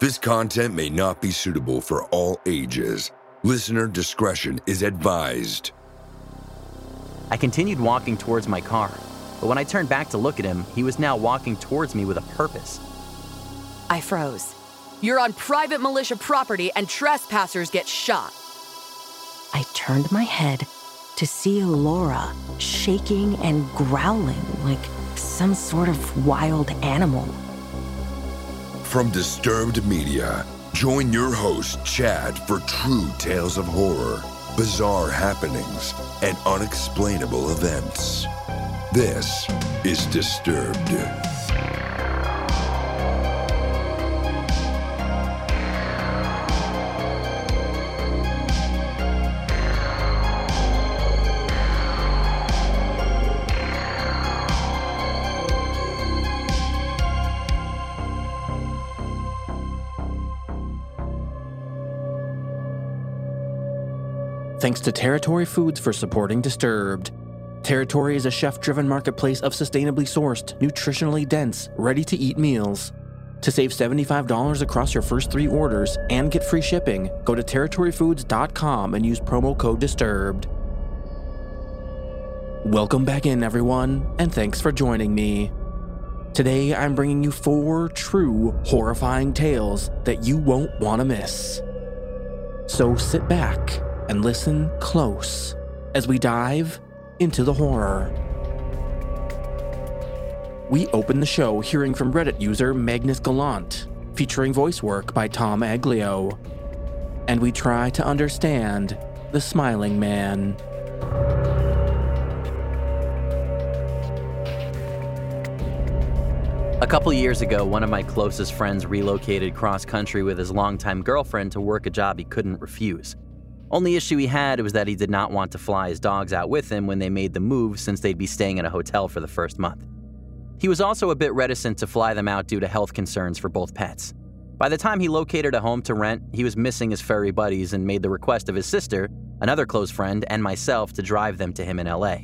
This content may not be suitable for all ages. Listener discretion is advised. I continued walking towards my car, but when I turned back to look at him, he was now walking towards me with a purpose. I froze. You're on private militia property and trespassers get shot. I turned my head to see Laura shaking and growling like some sort of wild animal. From Disturbed Media, join your host, Chad, for true tales of horror, bizarre happenings, and unexplainable events. This is Disturbed. To Territory Foods for supporting Disturbed. Territory is a chef driven marketplace of sustainably sourced, nutritionally dense, ready to eat meals. To save $75 across your first three orders and get free shipping, go to territoryfoods.com and use promo code DISTURBED. Welcome back in, everyone, and thanks for joining me. Today, I'm bringing you four true, horrifying tales that you won't want to miss. So sit back and listen close as we dive into the horror. We open the show hearing from Reddit user Magnus Gallant, featuring voice work by Tom Aglio. And we try to understand the Smiling Man. A couple years ago, one of my closest friends relocated cross country with his longtime girlfriend to work a job he couldn't refuse. Only issue he had was that he did not want to fly his dogs out with him when they made the move since they'd be staying in a hotel for the first month. He was also a bit reticent to fly them out due to health concerns for both pets. By the time he located a home to rent, he was missing his furry buddies and made the request of his sister, another close friend, and myself to drive them to him in LA.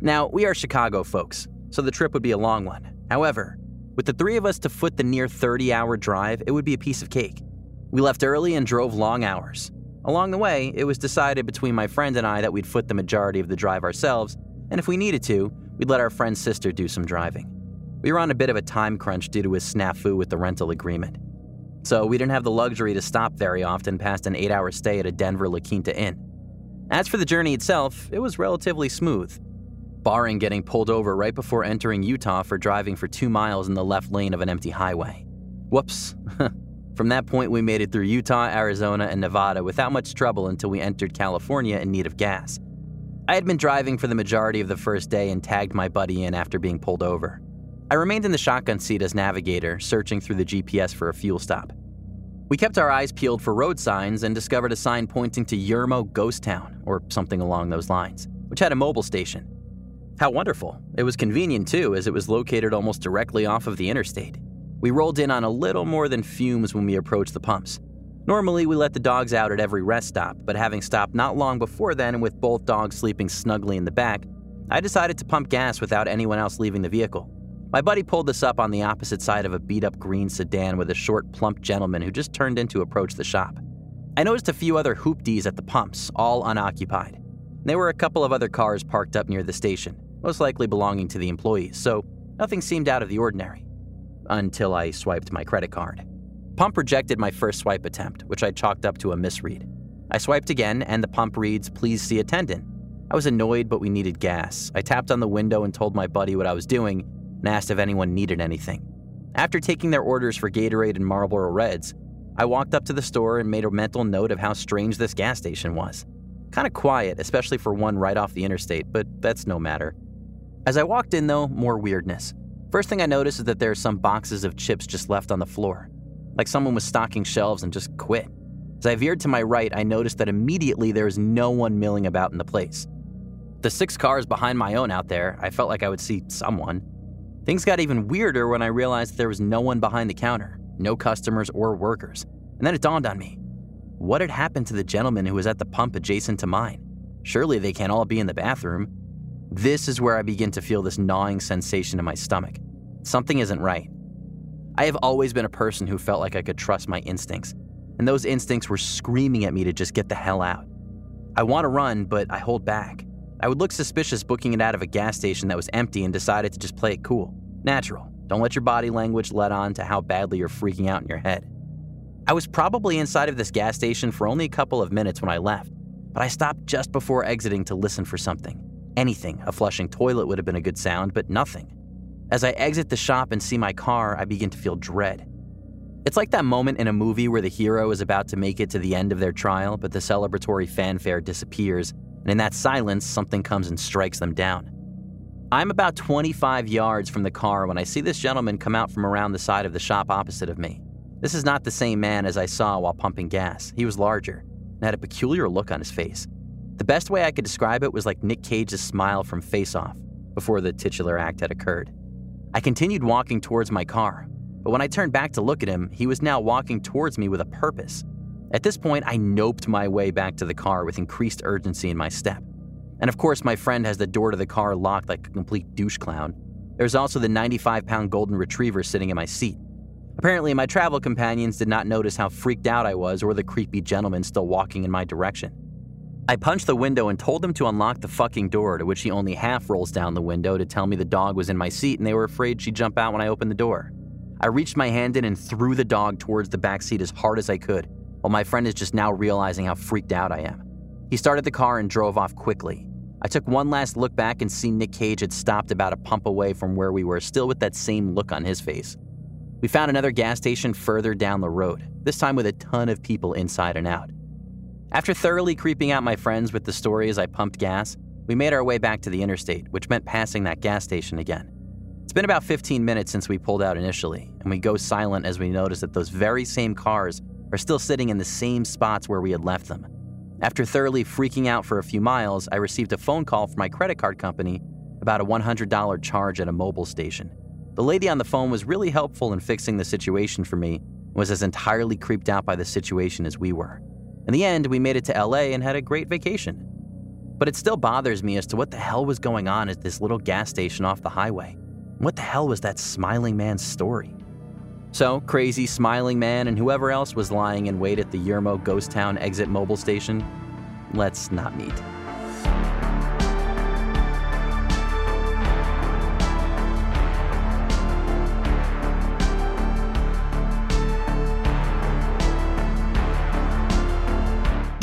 Now, we are Chicago folks, so the trip would be a long one. However, with the three of us to foot the near 30 hour drive, it would be a piece of cake. We left early and drove long hours. Along the way, it was decided between my friend and I that we'd foot the majority of the drive ourselves, and if we needed to, we'd let our friend's sister do some driving. We were on a bit of a time crunch due to a snafu with the rental agreement. So we didn't have the luxury to stop very often past an eight hour stay at a Denver La Quinta Inn. As for the journey itself, it was relatively smooth, barring getting pulled over right before entering Utah for driving for two miles in the left lane of an empty highway. Whoops. From that point, we made it through Utah, Arizona, and Nevada without much trouble until we entered California in need of gas. I had been driving for the majority of the first day and tagged my buddy in after being pulled over. I remained in the shotgun seat as navigator, searching through the GPS for a fuel stop. We kept our eyes peeled for road signs and discovered a sign pointing to Yermo Ghost Town, or something along those lines, which had a Mobil station. How wonderful. It was convenient too, as it was located almost directly off of the interstate. We rolled in on a little more than fumes when we approached the pumps. Normally, we let the dogs out at every rest stop, but having stopped not long before then and with both dogs sleeping snugly in the back, I decided to pump gas without anyone else leaving the vehicle. My buddy pulled us up on the opposite side of a beat up green sedan with a short, plump gentleman who just turned in to approach the shop. I noticed a few other hoopties at the pumps, all unoccupied. There were a couple of other cars parked up near the station, most likely belonging to the employees, so nothing seemed out of the ordinary. Until I swiped my credit card. Pump rejected my first swipe attempt, which I chalked up to a misread. I swiped again, and the pump reads, Please see attendant. I was annoyed, but we needed gas. I tapped on the window and told my buddy what I was doing and asked if anyone needed anything. After taking their orders for Gatorade and Marlboro Reds, I walked up to the store and made a mental note of how strange this gas station was. Kind of quiet, especially for one right off the interstate, but that's no matter. As I walked in, though, more weirdness. First thing I noticed is that there are some boxes of chips just left on the floor, like someone was stocking shelves and just quit. As I veered to my right, I noticed that immediately there was no one milling about in the place. The six cars behind my own out there, I felt like I would see someone. Things got even weirder when I realized there was no one behind the counter, no customers or workers. And then it dawned on me what had happened to the gentleman who was at the pump adjacent to mine? Surely they can't all be in the bathroom. This is where I begin to feel this gnawing sensation in my stomach. Something isn't right. I have always been a person who felt like I could trust my instincts, and those instincts were screaming at me to just get the hell out. I want to run, but I hold back. I would look suspicious booking it out of a gas station that was empty and decided to just play it cool. Natural. Don't let your body language let on to how badly you're freaking out in your head. I was probably inside of this gas station for only a couple of minutes when I left, but I stopped just before exiting to listen for something. Anything. A flushing toilet would have been a good sound, but nothing. As I exit the shop and see my car, I begin to feel dread. It's like that moment in a movie where the hero is about to make it to the end of their trial, but the celebratory fanfare disappears, and in that silence, something comes and strikes them down. I'm about 25 yards from the car when I see this gentleman come out from around the side of the shop opposite of me. This is not the same man as I saw while pumping gas. He was larger and had a peculiar look on his face. The best way I could describe it was like Nick Cage's smile from Face Off before the titular act had occurred. I continued walking towards my car, but when I turned back to look at him, he was now walking towards me with a purpose. At this point, I noped my way back to the car with increased urgency in my step. And of course, my friend has the door to the car locked like a complete douche clown. There's also the 95 pound golden retriever sitting in my seat. Apparently, my travel companions did not notice how freaked out I was or the creepy gentleman still walking in my direction. I punched the window and told him to unlock the fucking door, to which he only half rolls down the window to tell me the dog was in my seat and they were afraid she'd jump out when I opened the door. I reached my hand in and threw the dog towards the back seat as hard as I could, while my friend is just now realizing how freaked out I am. He started the car and drove off quickly. I took one last look back and see Nick Cage had stopped about a pump away from where we were, still with that same look on his face. We found another gas station further down the road, this time with a ton of people inside and out. After thoroughly creeping out my friends with the story as I pumped gas, we made our way back to the interstate, which meant passing that gas station again It's been about 15 minutes since we pulled out initially, and we go silent as we notice that those very same cars are still sitting in the same spots where we had left them. After thoroughly freaking out for a few miles, I received a phone call from my credit card company about a $100 charge at a Mobil station. The lady on the phone was really helpful in fixing the situation for me and was as entirely creeped out by the situation as we were. In the end, we made it to LA and had a great vacation. But it still bothers me as to what the hell was going on at this little gas station off the highway. What the hell was that smiling man's story? So, crazy smiling man and whoever else was lying in wait at the Yermo Ghost Town exit Mobil station, let's not meet.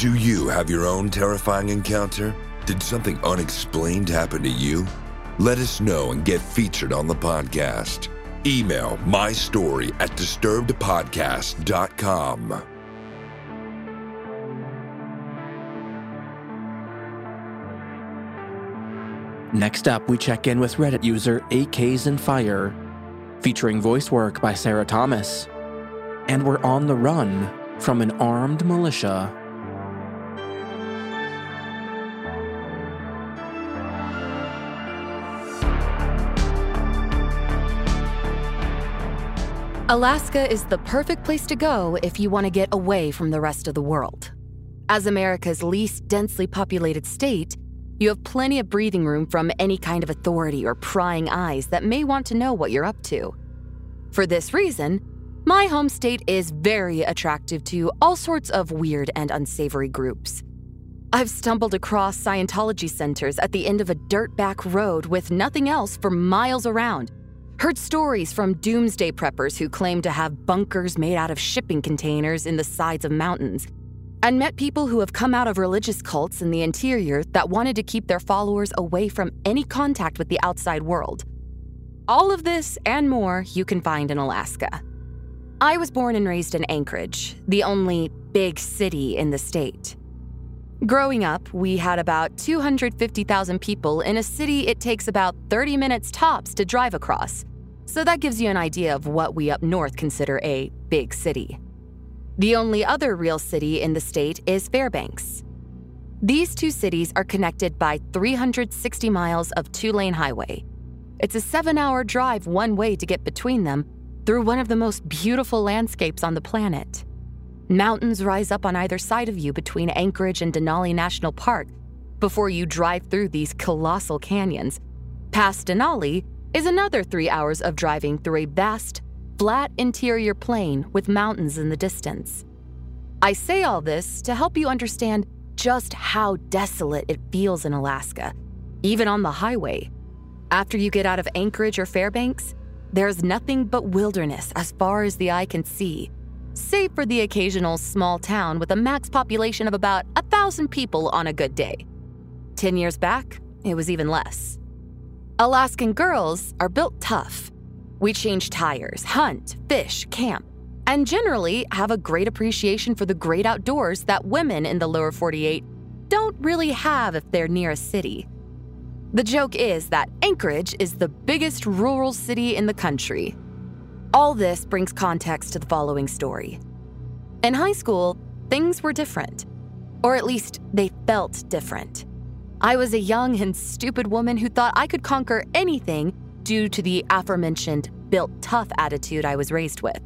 Do you have your own terrifying encounter? Did something unexplained happen to you? Let us know and get featured on the podcast. Email my story at disturbedpodcast.com. Next up, we check in with Reddit user AKs and Fire, featuring voice work by Sarah Thomas. And we're on the run from an armed militia. Alaska is the perfect place to go if you want to get away from the rest of the world. As America's least densely populated state, you have plenty of breathing room from any kind of authority or prying eyes that may want to know what you're up to. For this reason, my home state is very attractive to all sorts of weird and unsavory groups. I've stumbled across Scientology centers at the end of a dirt back road with nothing else for miles around Heard stories from doomsday preppers who claim to have bunkers made out of shipping containers in the sides of mountains, and met people who have come out of religious cults in the interior that wanted to keep their followers away from any contact with the outside world. All of this and more you can find in Alaska. I was born and raised in Anchorage, the only big city in the state. Growing up, we had about 250,000 people in a city it takes about 30 minutes tops to drive across. So that gives you an idea of what we up north consider a big city. The only other real city in the state is Fairbanks. These two cities are connected by 360 miles of two lane highway. It's a seven hour drive one way to get between them through one of the most beautiful landscapes on the planet. Mountains rise up on either side of you between Anchorage and Denali National Park before you drive through these colossal canyons. Past Denali is another three hours of driving through a vast, flat interior plain with mountains in the distance. I say all this to help you understand just how desolate it feels in Alaska, even on the highway. After you get out of Anchorage or Fairbanks, there's nothing but wilderness as far as the eye can see, save for the occasional small town with a max population of about a thousand people on a good day. Ten years back, it was even less. Alaskan girls are built tough. We change tires, hunt, fish, camp, and generally have a great appreciation for the great outdoors that women in the lower 48 don't really have if they're near a city. The joke is that Anchorage is the biggest rural city in the country. All this brings context to the following story. In high school, things were different, or at least they felt different. I was a young and stupid woman who thought I could conquer anything due to the aforementioned built tough attitude I was raised with.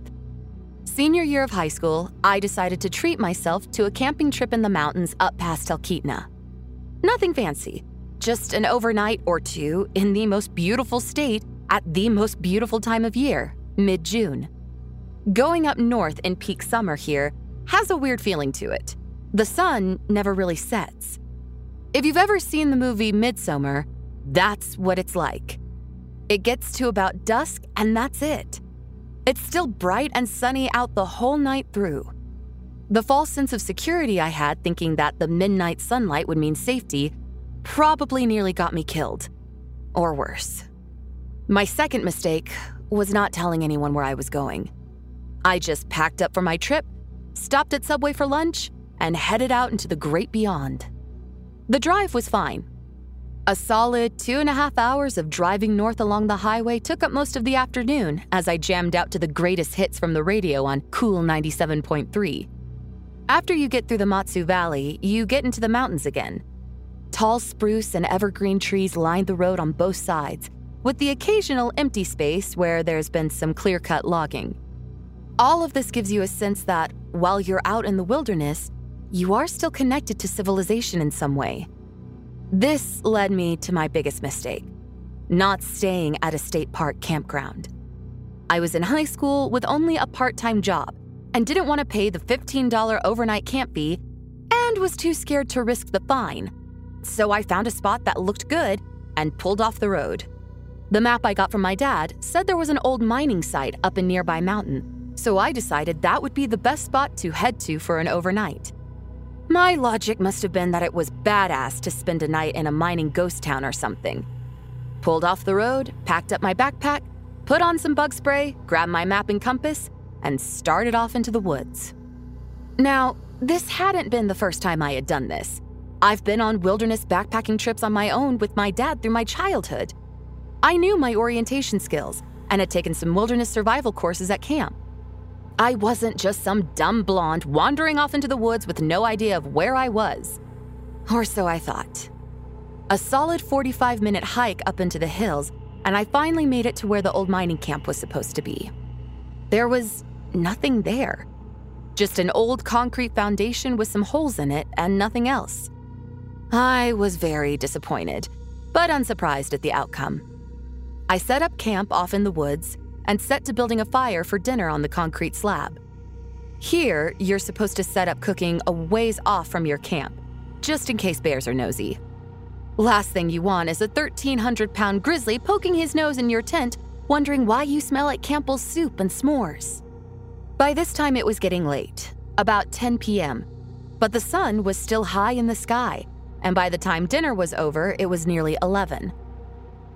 Senior year of high school, I decided to treat myself to a camping trip in the mountains up past Talkeetna. Nothing fancy, just an overnight or two in the most beautiful state at the most beautiful time of year, mid June. Going up north in peak summer here has a weird feeling to it. The sun never really sets. If you've ever seen the movie Midsommar, that's what it's like. It gets to about dusk, and that's it. It's still bright and sunny out the whole night through. The false sense of security I had thinking that the midnight sunlight would mean safety probably nearly got me killed. Or worse. My second mistake was not telling anyone where I was going. I just packed up for my trip, stopped at Subway for lunch, and headed out into the great beyond. The drive was fine. A solid two and a half hours of driving north along the highway took up most of the afternoon as I jammed out to the greatest hits from the radio on Cool 97.3. After you get through the Mat-Su Valley, you get into the mountains again. Tall spruce and evergreen trees line the road on both sides, with the occasional empty space where there's been some clear cut logging. All of this gives you a sense that, while you're out in the wilderness, you are still connected to civilization in some way. This led me to my biggest mistake not staying at a state park campground. I was in high school with only a part time job and didn't want to pay the $15 overnight camp fee and was too scared to risk the fine. So I found a spot that looked good and pulled off the road. The map I got from my dad said there was an old mining site up a nearby mountain, so I decided that would be the best spot to head to for an overnight. My logic must have been that it was badass to spend a night in a mining ghost town or something. Pulled off the road, packed up my backpack, put on some bug spray, grabbed my map and compass, and started off into the woods. Now, this hadn't been the first time I had done this. I've been on wilderness backpacking trips on my own with my dad through my childhood. I knew my orientation skills and had taken some wilderness survival courses at camp. I wasn't just some dumb blonde wandering off into the woods with no idea of where I was. Or so I thought. A solid 45 minute hike up into the hills, and I finally made it to where the old mining camp was supposed to be. There was nothing there. Just an old concrete foundation with some holes in it and nothing else. I was very disappointed, but unsurprised at the outcome. I set up camp off in the woods and set to building a fire for dinner on the concrete slab. Here, you're supposed to set up cooking a ways off from your camp, just in case bears are nosy. Last thing you want is a 1,300 pound grizzly poking his nose in your tent wondering why you smell like Campbell's soup and s'mores. By this time, it was getting late, about 10 p.m., but the sun was still high in the sky, and by the time dinner was over, it was nearly 11.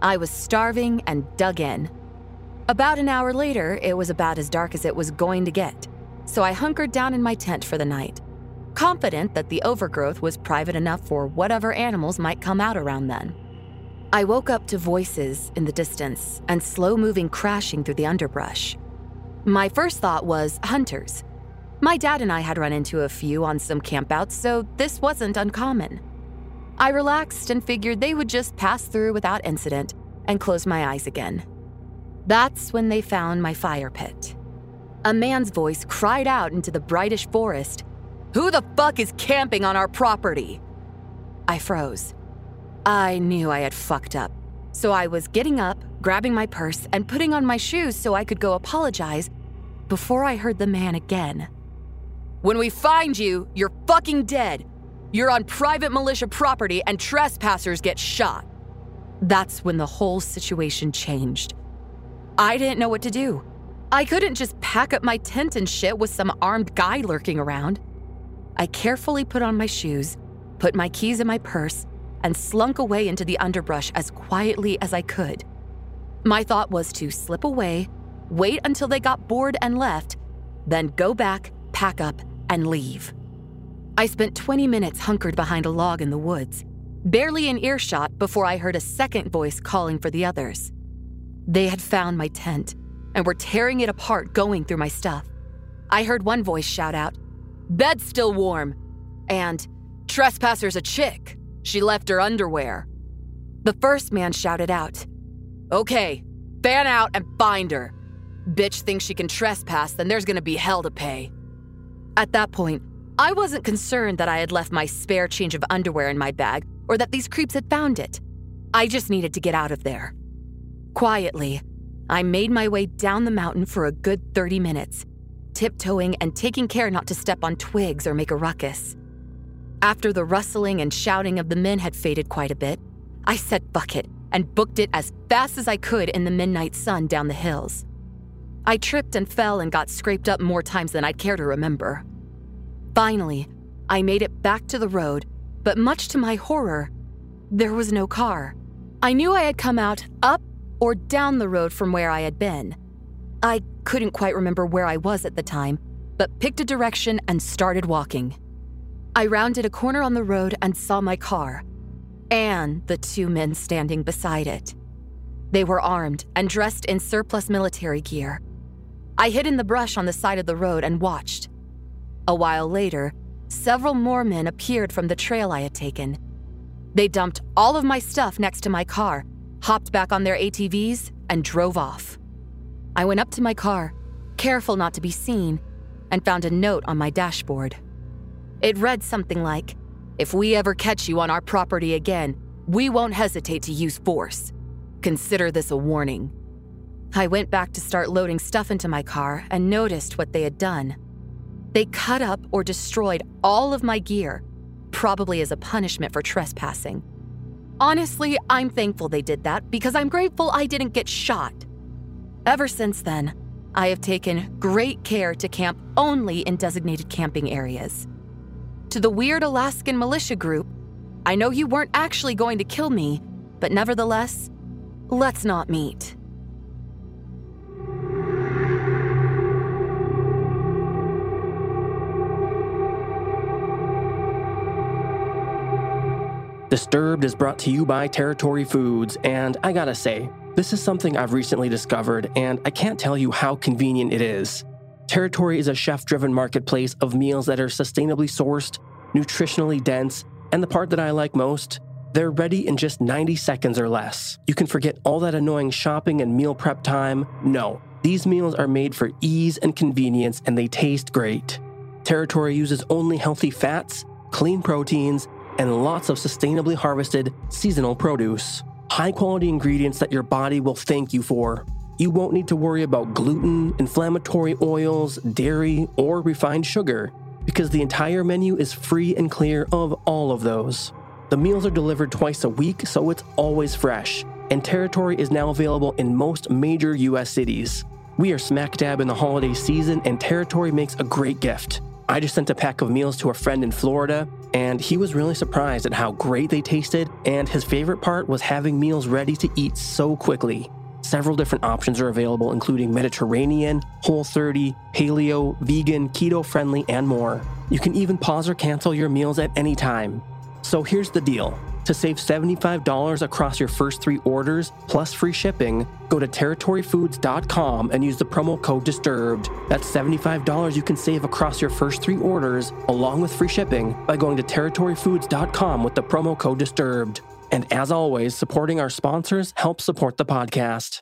I was starving and dug in. About an hour later, it was about as dark as it was going to get, so I hunkered down in my tent for the night, confident that the overgrowth was private enough for whatever animals might come out around then. I woke up to voices in the distance and slow moving crashing through the underbrush. My first thought was hunters. My dad and I had run into a few on some campouts, so this wasn't uncommon. I relaxed and figured they would just pass through without incident and closed my eyes again. That's when they found my fire pit. A man's voice cried out into the brightish forest Who the fuck is camping on our property? I froze. I knew I had fucked up. So I was getting up, grabbing my purse, and putting on my shoes so I could go apologize before I heard the man again. When we find you, you're fucking dead. You're on private militia property and trespassers get shot. That's when the whole situation changed. I didn't know what to do. I couldn't just pack up my tent and shit with some armed guy lurking around. I carefully put on my shoes, put my keys in my purse, and slunk away into the underbrush as quietly as I could. My thought was to slip away, wait until they got bored and left, then go back, pack up, and leave. I spent 20 minutes hunkered behind a log in the woods, barely in earshot before I heard a second voice calling for the others. They had found my tent and were tearing it apart, going through my stuff. I heard one voice shout out, Bed's still warm, and Trespasser's a chick. She left her underwear. The first man shouted out, Okay, fan out and find her. Bitch thinks she can trespass, then there's gonna be hell to pay. At that point, I wasn't concerned that I had left my spare change of underwear in my bag or that these creeps had found it. I just needed to get out of there. Quietly, I made my way down the mountain for a good 30 minutes, tiptoeing and taking care not to step on twigs or make a ruckus. After the rustling and shouting of the men had faded quite a bit, I set bucket and booked it as fast as I could in the midnight sun down the hills. I tripped and fell and got scraped up more times than I'd care to remember. Finally, I made it back to the road, but much to my horror, there was no car. I knew I had come out up or down the road from where I had been. I couldn't quite remember where I was at the time, but picked a direction and started walking. I rounded a corner on the road and saw my car, and the two men standing beside it. They were armed and dressed in surplus military gear. I hid in the brush on the side of the road and watched. A while later, several more men appeared from the trail I had taken. They dumped all of my stuff next to my car, hopped back on their ATVs, and drove off. I went up to my car, careful not to be seen, and found a note on my dashboard. It read something like If we ever catch you on our property again, we won't hesitate to use force. Consider this a warning. I went back to start loading stuff into my car and noticed what they had done. They cut up or destroyed all of my gear, probably as a punishment for trespassing. Honestly, I'm thankful they did that because I'm grateful I didn't get shot. Ever since then, I have taken great care to camp only in designated camping areas. To the weird Alaskan militia group, I know you weren't actually going to kill me, but nevertheless, let's not meet. Disturbed is brought to you by Territory Foods, and I gotta say, this is something I've recently discovered, and I can't tell you how convenient it is. Territory is a chef driven marketplace of meals that are sustainably sourced, nutritionally dense, and the part that I like most, they're ready in just 90 seconds or less. You can forget all that annoying shopping and meal prep time. No, these meals are made for ease and convenience, and they taste great. Territory uses only healthy fats, clean proteins, and lots of sustainably harvested seasonal produce. High quality ingredients that your body will thank you for. You won't need to worry about gluten, inflammatory oils, dairy, or refined sugar because the entire menu is free and clear of all of those. The meals are delivered twice a week, so it's always fresh. and Territory is now available in most major US cities. We are smack dab in the holiday season, and Territory makes a great gift. I just sent a pack of meals to a friend in Florida, and he was really surprised at how great they tasted, and his favorite part was having meals ready to eat so quickly. Several different options are available, including Mediterranean, Whole 30, Paleo, Vegan, Keto friendly, and more. You can even pause or cancel your meals at any time. So here's the deal. To save $75 across your first three orders, plus free shipping, go to territoryfoods.com and use the promo code DISTURBED. That's $75 you can save across your first three orders, along with free shipping, by going to territoryfoods.com with the promo code DISTURBED. And as always, supporting our sponsors helps support the podcast.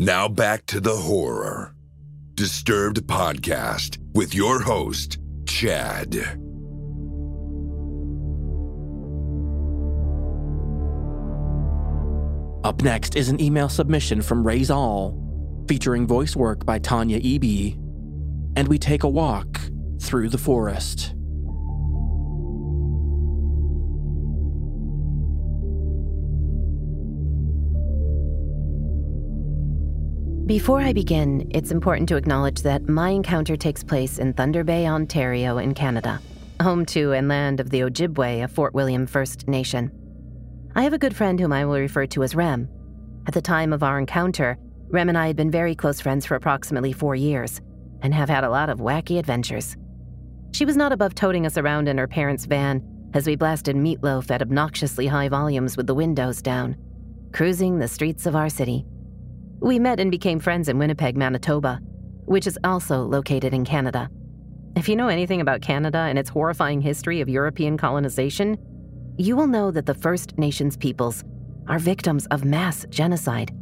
Now back to the horror. Disturbed Podcast with your host, Chad. Up next is an email submission from Raise All, featuring voice work by Tanya Eby, and we take a walk through the forest. Before I begin, it's important to acknowledge that my encounter takes place in Thunder Bay, Ontario, in Canada, home to and land of the Ojibwe of Fort William First Nation. I have a good friend whom I will refer to as Rem. At the time of our encounter, Rem and I had been very close friends for approximately four years and have had a lot of wacky adventures. She was not above toting us around in her parents' van as we blasted Meat Loaf at obnoxiously high volumes with the windows down, cruising the streets of our city. We met and became friends in Winnipeg, Manitoba, which is also located in Canada. If you know anything about Canada and its horrifying history of European colonization, you will know that the First Nations peoples are victims of mass genocide.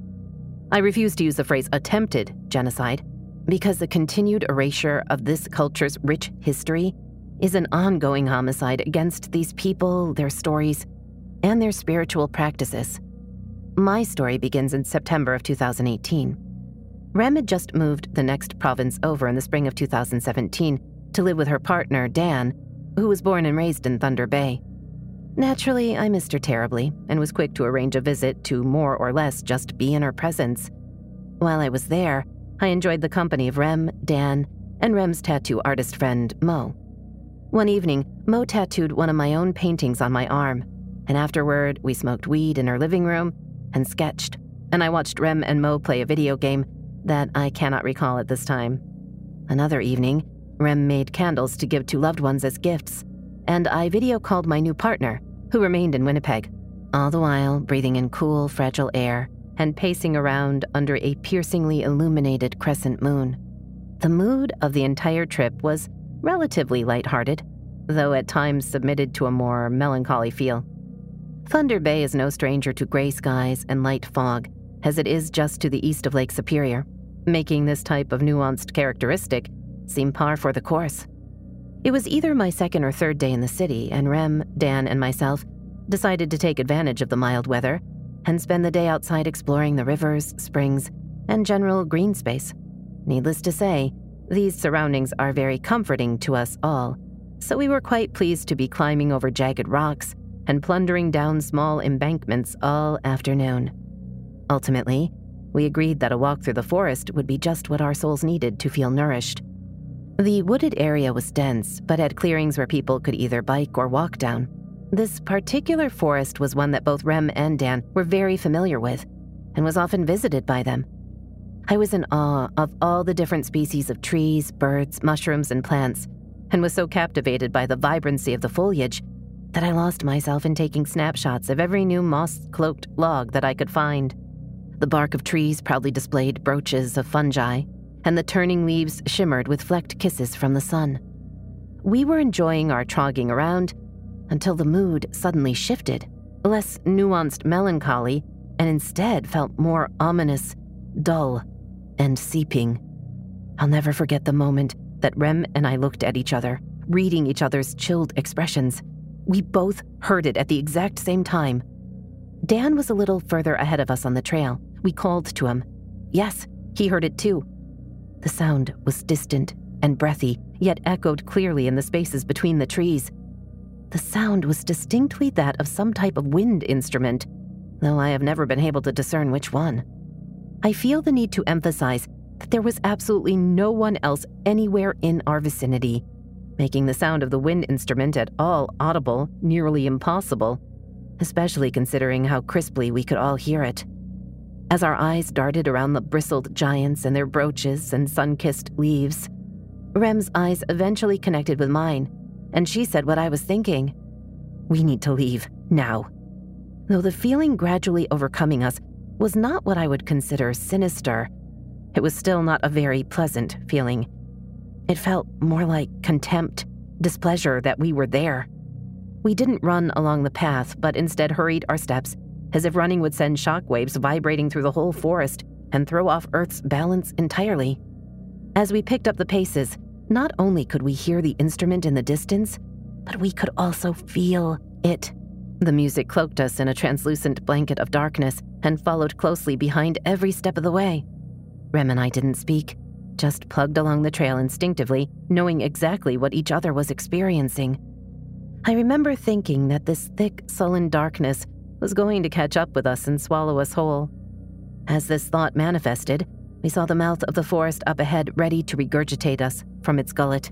I refuse to use the phrase attempted genocide because the continued erasure of this culture's rich history is an ongoing homicide against these people, their stories, and their spiritual practices. My story begins in September of 2018. Rem had just moved the next province over in the spring of 2017 to live with her partner, Dan, who was born and raised in Thunder Bay. Naturally, I missed her terribly and was quick to arrange a visit to more or less just be in her presence. While I was there, I enjoyed the company of Rem, Dan, and Rem's tattoo artist friend, Mo. One evening, Mo tattooed one of my own paintings on my arm, and afterward, we smoked weed in her living room and sketched, and I watched Rem and Mo play a video game that I cannot recall at this time. Another evening, Rem made candles to give to loved ones as gifts, and I video called my new partner, who remained in Winnipeg, all the while breathing in cool, fragile air and pacing around under a piercingly illuminated crescent moon. The mood of the entire trip was relatively lighthearted, though at times submitted to a more melancholy feel. Thunder Bay is no stranger to gray skies and light fog, as it is just to the east of Lake Superior, making this type of nuanced characteristic seem par for the course. It was either my second or third day in the city, and Rem, Dan, and myself decided to take advantage of the mild weather and spend the day outside exploring the rivers, springs, and general green space. Needless to say, these surroundings are very comforting to us all, so we were quite pleased to be climbing over jagged rocks and plundering down small embankments all afternoon. Ultimately, we agreed that a walk through the forest would be just what our souls needed to feel nourished. The wooded area was dense, but had clearings where people could either bike or walk down. This particular forest was one that both Rem and Dan were very familiar with and was often visited by them. I was in awe of all the different species of trees, birds, mushrooms, and plants, and was so captivated by the vibrancy of the foliage that I lost myself in taking snapshots of every new moss cloaked log that I could find. The bark of trees proudly displayed brooches of fungi, and the turning leaves shimmered with flecked kisses from the sun. We were enjoying our trogging around until the mood suddenly shifted, less nuanced melancholy, and instead felt more ominous, dull, and seeping. I'll never forget the moment that Rem and I looked at each other, reading each other's chilled expressions. We both heard it at the exact same time. Dan was a little further ahead of us on the trail. We called to him. Yes, he heard it too. The sound was distant and breathy, yet echoed clearly in the spaces between the trees. The sound was distinctly that of some type of wind instrument, though I have never been able to discern which one. I feel the need to emphasize that there was absolutely no one else anywhere in our vicinity, making the sound of the wind instrument at all audible nearly impossible, especially considering how crisply we could all hear it. As our eyes darted around the bristled giants and their brooches and sun kissed leaves, Rem's eyes eventually connected with mine, and she said what I was thinking. We need to leave, now. Though the feeling gradually overcoming us was not what I would consider sinister, it was still not a very pleasant feeling. It felt more like contempt, displeasure that we were there. We didn't run along the path, but instead hurried our steps, as if running would send shockwaves vibrating through the whole forest and throw off Earth's balance entirely. As we picked up the paces, not only could we hear the instrument in the distance, but we could also feel it. The music cloaked us in a translucent blanket of darkness and followed closely behind every step of the way. Rem and I didn't speak, just plugged along the trail instinctively, knowing exactly what each other was experiencing. I remember thinking that this thick, sullen darkness was going to catch up with us and swallow us whole. As this thought manifested, we saw the mouth of the forest up ahead ready to regurgitate us from its gullet.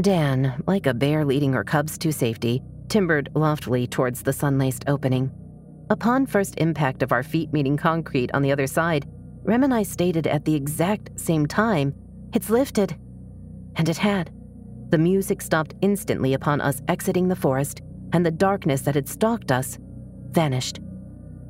Dan, like a bear leading her cubs to safety, timbered loftily towards the sun laced opening. Upon first impact of our feet meeting concrete on the other side, Rem and I stated at the exact same time, It's lifted. And it had. The music stopped instantly upon us exiting the forest, and the darkness that had stalked us vanished.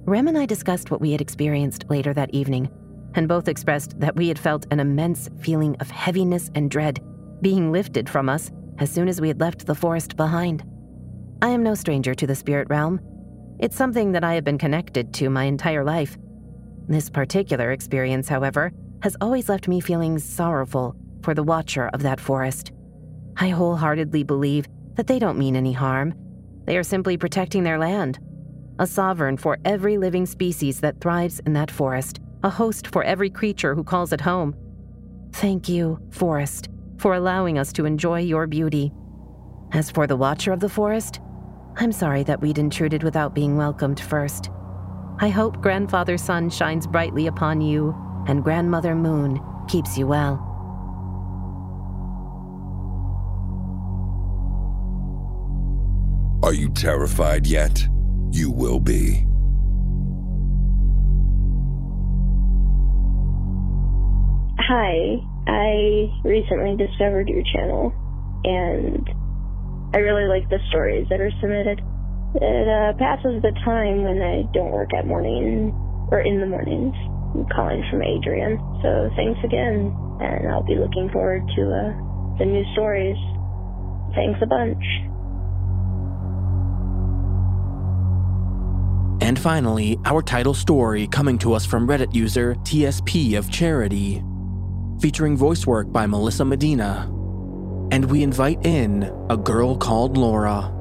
Rem and I discussed what we had experienced later that evening, and both expressed that we had felt an immense feeling of heaviness and dread being lifted from us as soon as we had left the forest behind. I am no stranger to the spirit realm. It's something that I have been connected to my entire life. This particular experience, however, has always left me feeling sorrowful for the watcher of that forest. I wholeheartedly believe that they don't mean any harm. They are simply protecting their land, a sovereign for every living species that thrives in that forest, a host for every creature who calls it home. Thank you, forest, for allowing us to enjoy your beauty. As for the watcher of the forest, I'm sorry that we'd intruded without being welcomed first. I hope Grandfather Sun shines brightly upon you and Grandmother Moon keeps you well. Are you terrified yet? You will be. Hi, I recently discovered your channel and I really like the stories that are submitted. It uh, passes the time when I don't work at morning or in the mornings. Calling from Adrian. So thanks again, and I'll be looking forward to uh, the new stories. Thanks a bunch. And finally, our title story coming to us from Reddit user TSP of Charity, featuring voice work by Melissa Medina. And we invite in a girl called Laura.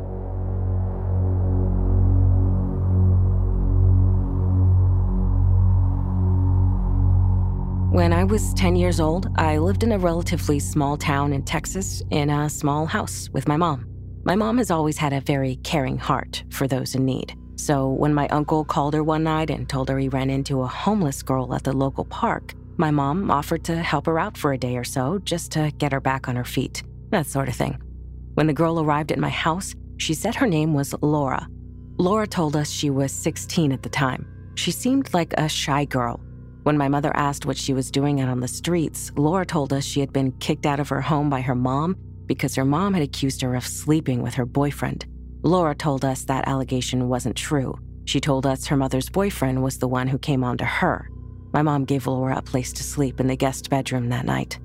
When I was 10 years old, I lived in a relatively small town in Texas in a small house with my mom. My mom has always had a very caring heart for those in need. So when my uncle called her one night and told her he ran into a homeless girl at the local park, my mom offered to help her out for a day or so just to get her back on her feet, that sort of thing. When the girl arrived at my house, She said her name was Laura. Laura told us she was 16 at the time. She seemed like a shy girl. When my mother asked what she was doing out on the streets, Laura told us she had been kicked out of her home by her mom because her mom had accused her of sleeping with her boyfriend. Laura told us that allegation wasn't true. She told us her mother's boyfriend was the one who came on to her. My mom gave Laura a place to sleep in the guest bedroom that night.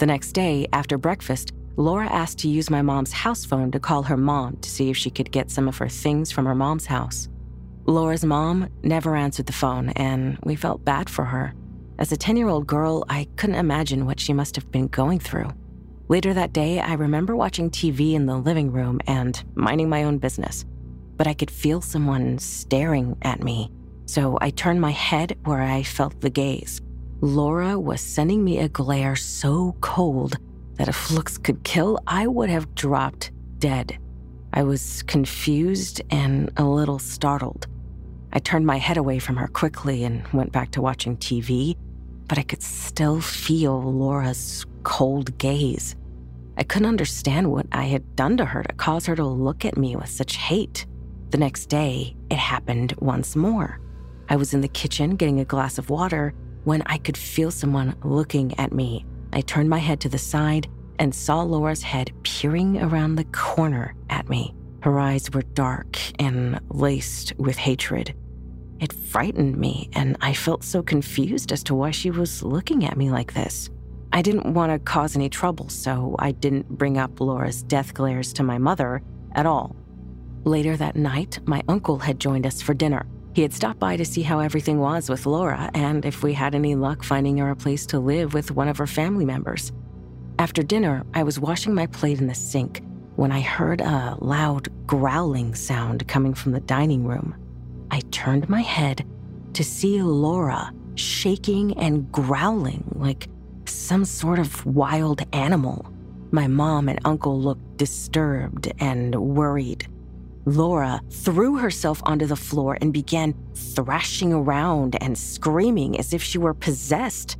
The next day, after breakfast, Laura asked to use my mom's house phone to call her mom to see if she could get some of her things from her mom's house. Laura's mom never answered the phone, and we felt bad for her. As a 10 year old girl, I couldn't imagine what she must have been going through. Later that day, I remember watching TV in the living room and minding my own business, but I could feel someone staring at me. So I turned my head where I felt the gaze. Laura was sending me a glare so cold that if looks could kill, I would have dropped dead. I was confused and a little startled. I turned my head away from her quickly and went back to watching TV, but I could still feel Laura's cold gaze. I couldn't understand what I had done to her to cause her to look at me with such hate. The next day, it happened once more. I was in the kitchen getting a glass of water when I could feel someone looking at me. I turned my head to the side and saw Laura's head peering around the corner at me. Her eyes were dark and laced with hatred. It frightened me, and I felt so confused as to why she was looking at me like this. I didn't want to cause any trouble, so I didn't bring up Laura's death glares to my mother at all. Later that night, my uncle had joined us for dinner. He had stopped by to see how everything was with Laura and if we had any luck finding her a place to live with one of her family members. After dinner, I was washing my plate in the sink when I heard a loud growling sound coming from the dining room. I turned my head to see Laura shaking and growling like some sort of wild animal. My mom and uncle looked disturbed and worried. Laura threw herself onto the floor and began thrashing around and screaming as if she were possessed.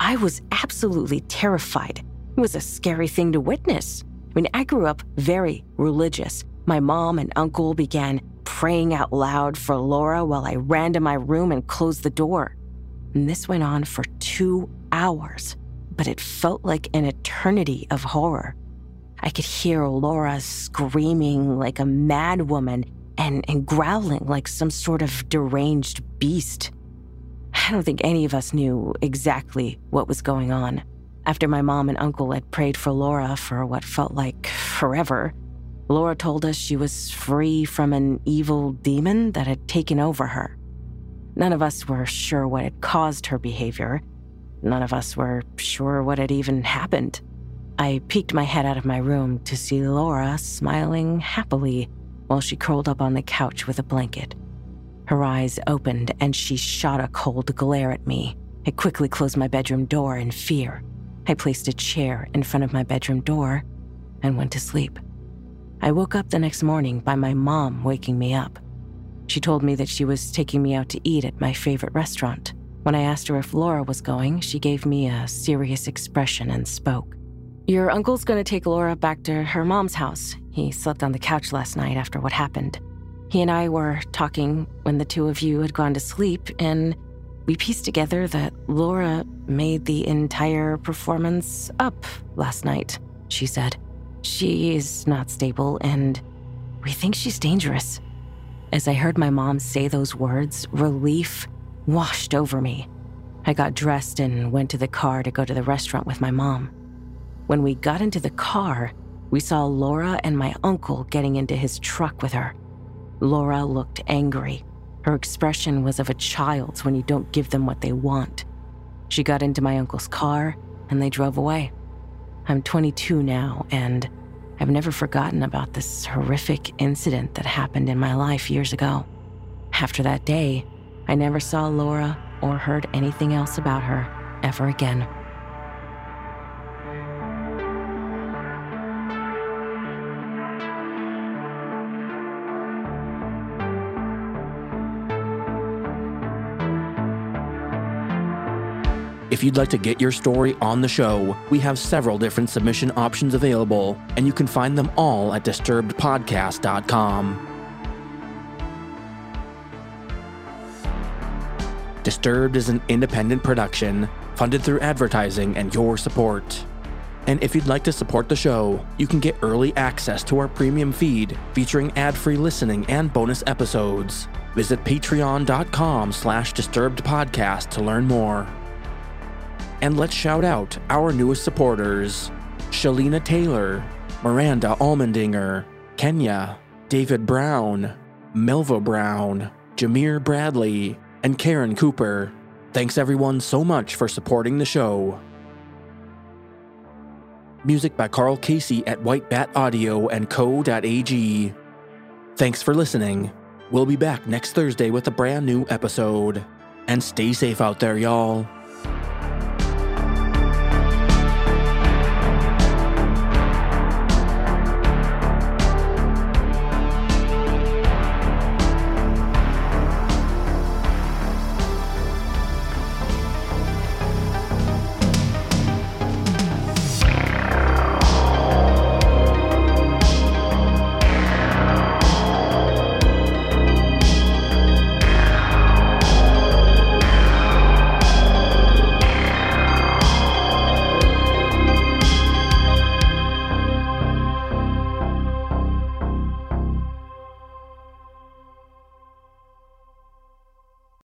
I was absolutely terrified. It was a scary thing to witness. I mean, I grew up very religious. My mom and uncle began praying out loud for Laura while I ran to my room and closed the door. And this went on for two hours, but it felt like an eternity of horror. I could hear Laura screaming like a mad woman and, and growling like some sort of deranged beast. I don't think any of us knew exactly what was going on. After my mom and uncle had prayed for Laura for what felt like forever, Laura told us she was free from an evil demon that had taken over her. None of us were sure what had caused her behavior. None of us were sure what had even happened. I peeked my head out of my room to see Laura smiling happily while she curled up on the couch with a blanket. Her eyes opened and she shot a cold glare at me. I quickly closed my bedroom door in fear. I placed a chair in front of my bedroom door and went to sleep. I woke up the next morning by my mom waking me up. She told me that she was taking me out to eat at my favorite restaurant. When I asked her if Laura was going, she gave me a serious expression and spoke. Your uncle's gonna take Laura back to her mom's house. He slept on the couch last night after what happened. He and I were talking when the two of you had gone to sleep, and we pieced together that Laura made the entire performance up last night, she said. She is not stable, and we think she's dangerous. As I heard my mom say those words, relief washed over me. I got dressed and went to the car to go to the restaurant with my mom. When we got into the car, we saw Laura and my uncle getting into his truck with her. Laura looked angry. Her expression was of a child's when you don't give them what they want. She got into my uncle's car and they drove away. I'm 22 now, and I've never forgotten about this horrific incident that happened in my life years ago. After that day, I never saw Laura or heard anything else about her ever again. If you'd like to get your story on the show, we have several different submission options available, and you can find them all at disturbedpodcast.com. Disturbed is an independent production, funded through advertising and your support. And if you'd like to support the show, you can get early access to our premium feed featuring ad-free listening and bonus episodes. Visit patreon.com slash disturbedpodcast to learn more. And let's shout out our newest supporters Shalina Taylor, Miranda Almendinger, Kenya, David Brown, Melva Brown, Jameer Bradley, and Karen Cooper. Thanks everyone so much for supporting the show. Music by Karl Casey at White Bat Audio and Co.ag. Thanks for listening. We'll be back next Thursday with a brand new episode. And stay safe out there, y'all.